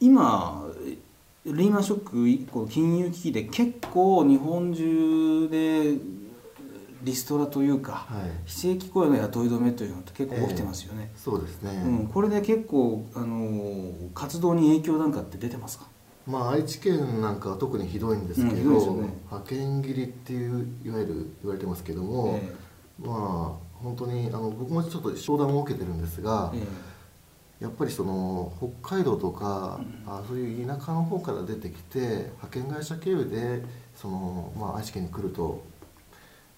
今リーマンショック以降金融危機で結構日本中でリストラというか、はい。非正規雇用の雇い止めというのって結構起きてますよね、そうですね、うん、これで結構あの活動に影響なんかって出てますか？まあ愛知県なんかは特にひどいんですけど、うんね。派遣切りっていういわゆる言われてますけども、え。まあ本当にあの僕もちょっと商談を受けてるんですが、ええやっぱりその北海道とか、うん。あそういう田舎の方から出てきて派遣会社経由でその、まあ、愛知県に来ると。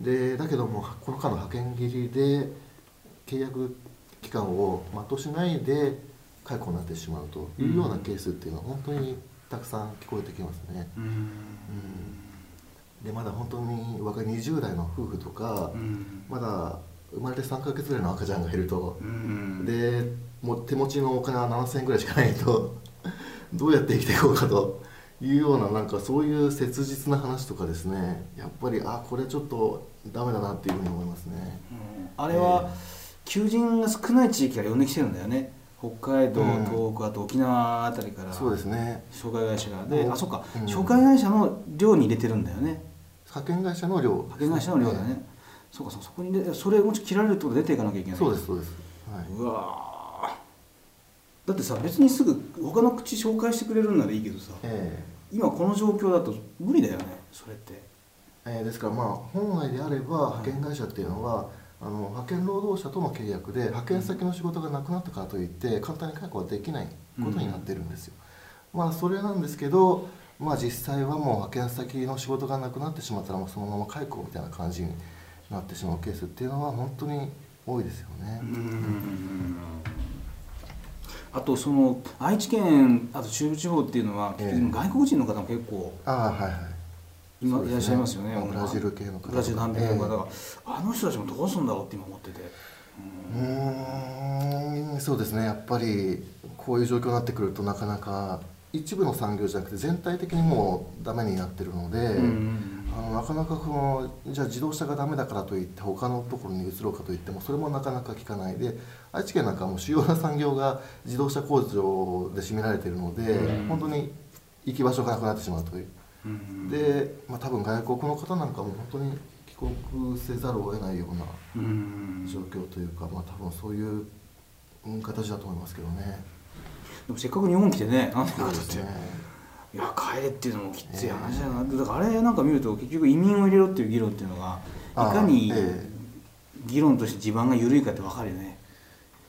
でだけどもこの間の派遣切りで契約期間を全うしないで解雇になってしまうというようなケースっていうのは本当にたくさん聞こえてきますね。うん。うん。でまだ本当に若い20代の夫婦とか、うん。まだ生まれて3ヶ月ぐらいの赤ちゃんがいると、うんでもう手持ちのお金は7000円ぐらいしかないと。どうやって生きていこうかと。いうようななんかそういう切実な話とかですね。やっぱりあこれちょっとダメだなっていうふうに思いますね。うん。あれは求人が少ない地域から呼んできてるんだよね。北海道、うん。東北あと沖縄あたりから。そうですね。紹介会社が。でうんあそっか、うん。紹介会社の寮に入れてるんだよね。派遣会社の量派遣会社の寮だね、そうかそうかそこにでそれもし切られるってことは出ていかなきゃいけない。そうですそうです、はうわー。だってさ別にすぐ他の口紹介してくれるんならいいけどさいえ。今この状況だと無理だよねそれって。ええーですからまあ本来であれば派遣会社っていうのは、あの派遣労働者との契約で派遣先の仕事がなくなったからといって簡単に解雇はできないことになってるんですよ、まあそれなんですけどまあ実際はもう派遣先の仕事がなくなってしまったらもうそのまま解雇みたいな感じになってしまうケースっていうのは本当に多いですよね、あとその愛知県あと中部地方っていうのは、ええ。外国人の方も結構ああはいはい。今いらっしゃいますよねブラジル系の方ブラジル難民の方が、えあの人たちもどうするんだろうって今思ってて、うーんそうですね。やっぱりこういう状況になってくるとなかなか一部の産業じゃなくて全体的にもうダメになってるので、うんあのなかなかこのじゃあ自動車がダメだからといって他のところに移ろうかといってもそれもなかなか効かないで愛知県なんかはもう主要な産業が自動車工場で占められているので、うん本当に行き場所がなくなってしまうという。うんで、まあ、多分外国の方なんかも本当に帰国せざるを得ないようなうん状況というか、まあ多分そういううん形だと思いますけどね。でもせっかく日本来てねなんてそう方って、ですね。いや帰れっていうのもきつい話だな、だからあれなんか見ると結局移民を入れろっていう議論っていうのがいかにえ議論として地盤が緩いかって分かるよね。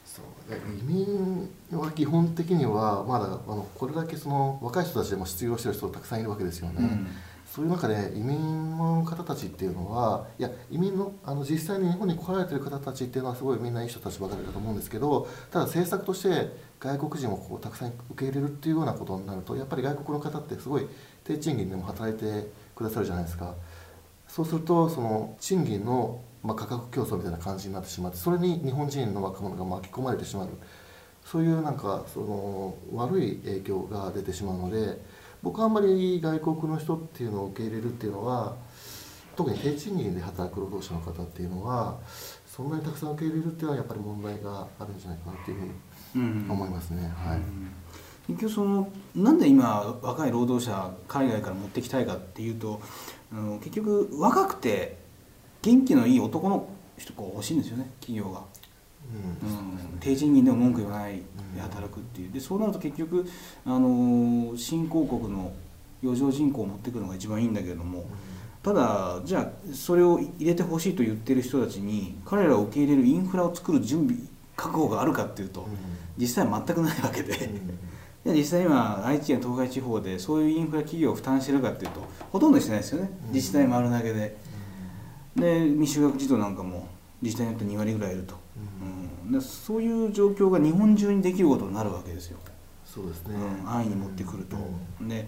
そうで移民は基本的にはまだあのこれだけその若い人たちでも失業してる人たくさんいるわけですよね。うんそういう中で移民の方たちっていうのはいや移民のあの実際に日本に来られてる方たちっていうのはすごいみんないい人たちばかりだと思うんですけどただ政策として外国人をこうたくさん受け入れるっていうようなことになるとやっぱり外国の方ってすごい低賃金でも働いてくださるじゃないですか。そうするとその賃金の、まあ、価格競争みたいな感じになってしまってそれに日本人の若者が巻き込まれてしまう。そういうなんかその悪い影響が出てしまうので僕はあんまり外国の人っていうのを受け入れるっていうのは特に低賃金で働く労働者の方っていうのはそんなにたくさん受け入れるっていうのはやっぱり問題があるんじゃないかなっていうふうにうん思いますね、はい、結局そのなんで今若い労働者海外から持ってきたいかっていうとあの結局若くて元気のいい男の人が欲しいんですよね企業が、うんうん、低賃金でも文句言わないで働くっていうでそうなると結局あの新興国の余剰人口を持ってくのが一番いいん。だけれどもただじゃあそれを入れてほしいと言ってる人たちに彼らを受け入れるインフラを作る準備覚悟があるかっていうと実際は全くないわけで。で実際今愛知県東海地方でそういうインフラ企業を負担してるかっていうとほとん。どしてないですよね自治体丸投げでで未就学児童なん。かも自治体によって2割ぐらいいると、うん。でそういう状況が日本中にできることになるわけですよ、そうですね、うん、安易に持ってくると、うん。で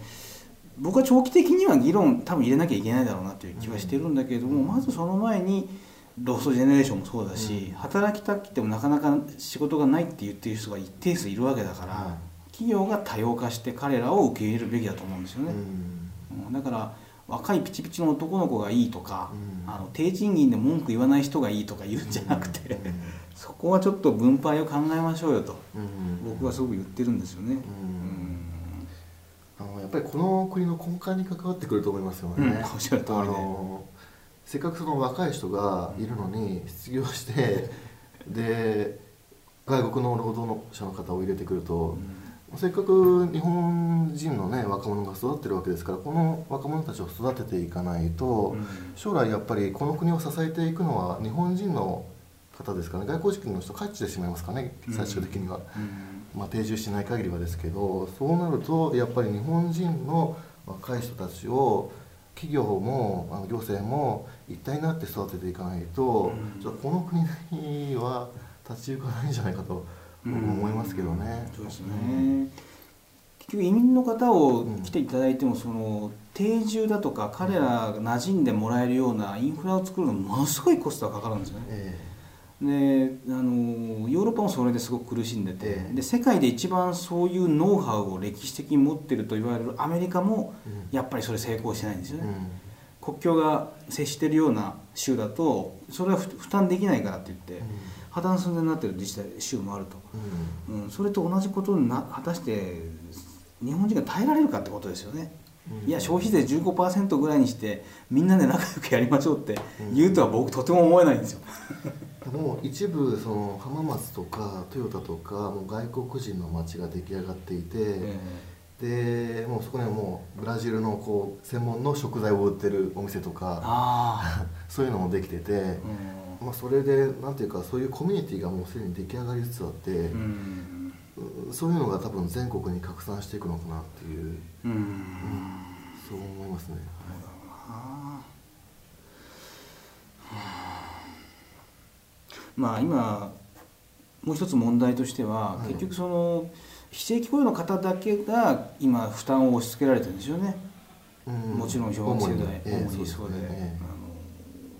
僕は長期的には議論多分入れなきゃいけないだろうなという気はしてるんだけれども、まずその前にロストジェネレーションもそうだし、うん。働きたくてもなかなか仕事がないって言ってる人が一定数いるわけだから、は企業が多様化して彼らを受け入れるべきだと思うんですよね、うん。うん。だから若いピチピチの男の子がいいとか、うん。あの低賃金で文句言わない人がいいとか言うんじゃなくて、うん。そこはちょっと分配を考えましょうよと。うん。僕はすごく言ってるんですよね、うん。ぱりこの国の根幹に関わってくると思いますよね、うん。おっしゃる通りで。あのせっかくその若い人がいるのに失業してで外国の労働者の方を入れてくると、せっかく日本人のね若者が育ってるわけですからこの若者たちを育てていかないと、うん。将来やっぱりこの国を支えていくのは日本人の方ですかね。外国人の人帰ってしまいますかね最終的には、うん。まあ、定住しない限りはですけどそうなるとやっぱり日本人の若い人たちを企業もあの行政も一体になって育てていかないと、うん。ちょっとこの国は立ち行かないんじゃないかと僕も思いますけどね。そうですね、結局移民の方をうん来ていただいてもその定住だとか彼らが馴染んでもらえるようなインフラを作るのにものすごいコストがかかるんですよね。えであのヨーロッパもそれですごく苦しんでてええ。で世界で一番そういうノウハウを歴史的に持ってると言われるアメリカもやっぱりそれ成功してないんですよね、うん。国境が接してるような州だとそれは負負担できないからって言って破綻寸前になってる自治体州もあると、うん。うん、それと同じことにな果たして日本人が耐えられるかってことですよね、うん。いや消費税15%ぐらいにしてみんなで仲良くやりましょうって言うとは僕とても思えないんですよ、もう一部その浜松とかトヨタとかもう外国人の街が出来上がっていて、えでもうそこにはもうブラジルのこう専門の食材を売ってるお店とえかあ そういうのもできてて、あ、まあ、それでなんていうかそういうコミュニティがもうすでに出来上がりつつあって、うん。うんうんそういうのが多分全国に拡散していくのかなっていう、うん。そう思いますね。まあ今もう一つ問題としては、はい。結局その非正規雇用の方だけが今負担を押し付けられてるんですよね、うん。もちろん小学生代主に。そうで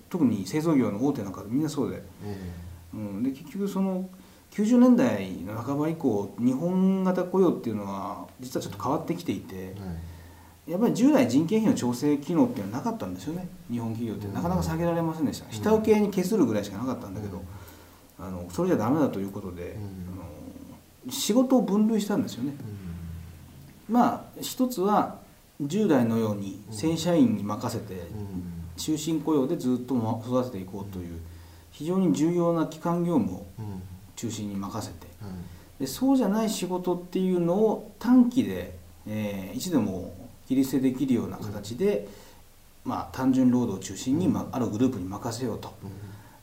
特に製造業の大手なんかみんなそうで,、えうん、で結局その90年代の半ば以降日本型雇用っていうのは実はちょっと変わってきていてやっぱり従来人件費の調整機能っていうのはなかったんですよね。日本企業ってなかなか下げられませんでした、うん。下請けに削るぐらいしかなかったんだけど、うんあのそれじゃダメだということで、うん。あの仕事を分類したんですよね。まあ一つは従来のように正社員に任せてうん終身雇用でずっとま育てていこうという非常に重要な基幹業務を中心に任せてはいでそうじゃない仕事っていうのを短期で、えーいつでも切り捨てできるような形で、まあ、単純労働を中心に、まあ、あるグループに任せようと、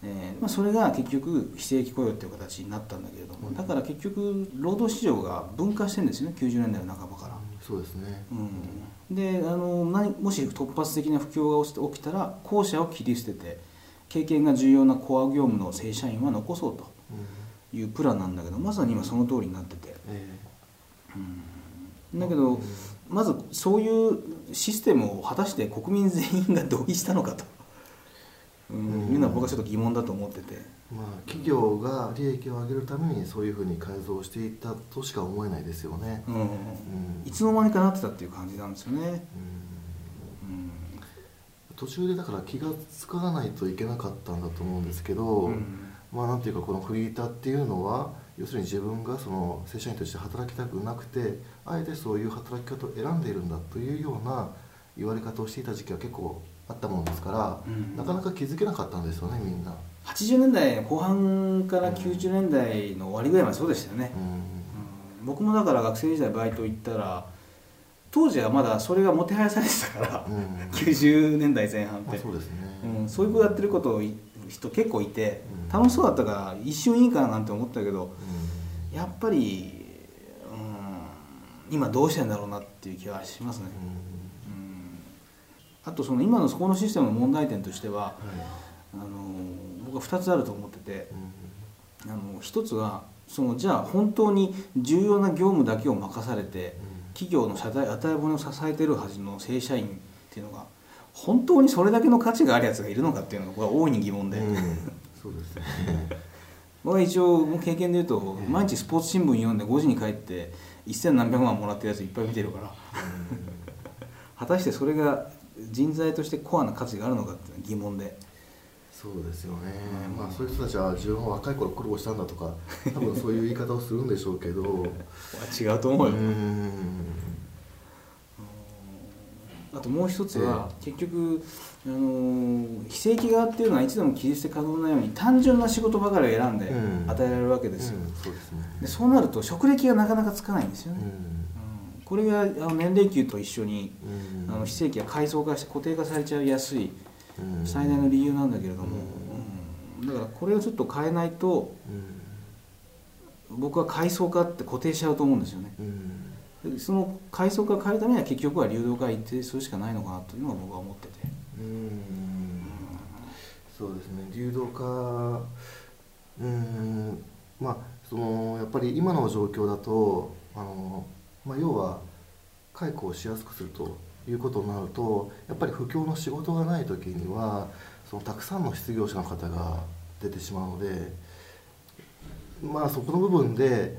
えーまあ、それが結局非正規雇用っていう形になったんだけれどもうん。だから結局労働市場が分化してるんですよね90年代の半ばから。そうですね。うん、であの何もし突発的な不況が起きたら後者を切り捨てて経験が重要なコア業務の正社員は残そうとうん。いうプランなんだけどまさに今その通りになってて、えうん、だけどまずそういうシステムを果たして国民全員が同意したのかと、うん。うんいうのは僕はちょっと疑問だと思ってて、えまあ企業が利益を上げるためにそういうふうに改造していったとしか思えないですよね。うん。うん。いつの間にかなってたっていう感じなんですよね。途中でだから気が付かないといけなかったんだと思うんですけど、うん。まあなんていうかこのフリーターっていうのは要するに自分がその正社員として働きたくなくてあえてそういう働き方を選んでいるんだというような言われ方をしていた時期は結構あったものですから、うん。なかなか気づけなかったんですよねみんな。80年代後半から90年代の終わりぐらいまでそうでしたよね、うん。うん。僕もだから学生時代バイト行ったら当時はまだそれがもてはやされてたから、うん。90年代前半って。あそうですね、うん、そういうことやってること人結構いてうん。楽しそうだったから一瞬いいかななんて思ったけどうん。やっぱり、うん、今どうしてんだろうなっていう気はしますね、うん、あとその今のそこのシステムの問題点としてははい。あの僕は2つあると思っててうん。あの1つはそのじゃあ本当に重要な業務だけを任されて企業の社代与え骨を支えてるはずの正社員っていうのが本当にそれだけの価値があるやつがいるのかっていうのが僕は大いに疑問で、うん。そうですね。僕は一応経験で言うとええ毎日スポーツ新聞読んで5時に帰って一千何百万もらってるやついっぱい見てるから。果たしてそれが人材としてコアな価値があるのかっていうのは疑問で。そうですよね、うんまあそういう人たちは自分は若い頃苦労したんだとか 多分そういう言い方をするんでしょうけど。違うと思うよ、うん。ともう一つは、結局あの非正規側っていうのはいつでも切り捨て可能なように単純な仕事ばかりを選んでうん。与えられるわけですよ、うん。そうですね。でそうなると職歴がなかなかつかないんですよね、うんうんこれがあの年齢給と一緒にうん。あの非正規が階層化して固定化されちゃいやすいうん。最大の理由なんだけれども、うん。だからこれをちょっと変えないとうん。僕は階層化って固定しちゃうと思うんですよね。その階層化を変えるためには結局は流動化一定するしかないのかなというのが僕は思ってて、うん。そうですね。流動化うん。まあそのやっぱり今の状況だとあの、まあ、要は解雇をしやすくするということになるとやっぱり不況の仕事がない時にはそのたくさんの失業者の方が出てしまうのでまあそこの部分で、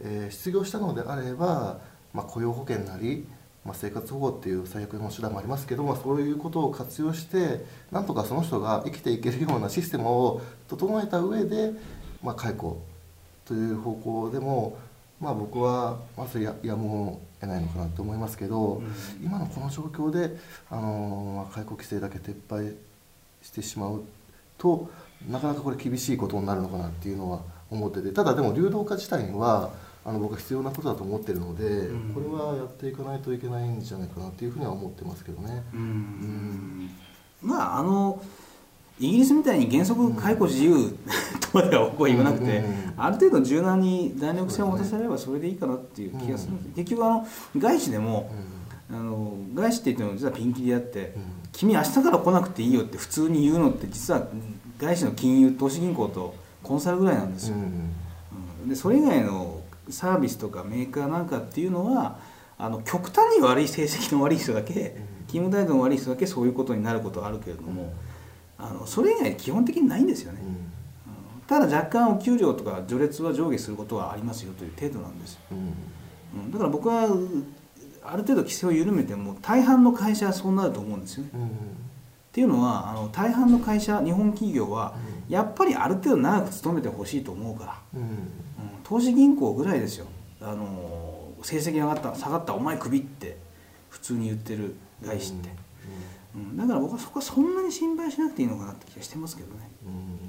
えー失業したのであれば、まあ、雇用保険なり、まあ、生活保護っていう最悪の手段もありますけど、まあ、そういうことを活用してなんとかその人が生きていけるようなシステムを整えた上で、まあ、解雇という方向でも、まあ、僕はまずややむを得ないのかなと思いますけど、今のこの状況で、あのまあ、解雇規制だけ撤廃してしまうとなかなかこれ厳しいことになるのかなっていうのは思っててただでも流動化自体にはあの僕は必要なことだと思ってるので、うん。これはやっていかないといけないんじゃないかなっていうふうには思ってますけどね。うん。まああのイギリスみたいに原則解雇自由 とまでは僕は言わなくて、うんある程度柔軟に弾力性を持たせればそれでいいかなっていう気がする。んです、うん。結局あの外資でもう、んあの外資って言っても実はピンキリであって、うん。君明日から来なくていいよって普通に言うのって実は外資の金融投資銀行とコンサルぐらいなんですよ、うんうん。でそれ以外のサービスとかメーカーなんかっていうのはあの極端に悪い成績の悪い人だけ、勤務態度の悪い人だけそういうことになることはあるけれども、あのそれ以外基本的にないんですよね、うん。うんただ若干お給料とか序列は上下することはありますよという程度なんですよ、うん。うん。だから僕はうある程度規制を緩めても大半の会社はそうなると思うんですよね。うんっていうのはあの大半の会社日本企業はやっぱりある程度長く勤めてほしいと思うから、うん。うん。投資銀行ぐらいですよ。あの成績上がった下がったお前クビって普通に言ってる外資って、うん。だから僕はそこはそんなに心配しなくていいのかなって気がしてますけどね、うん。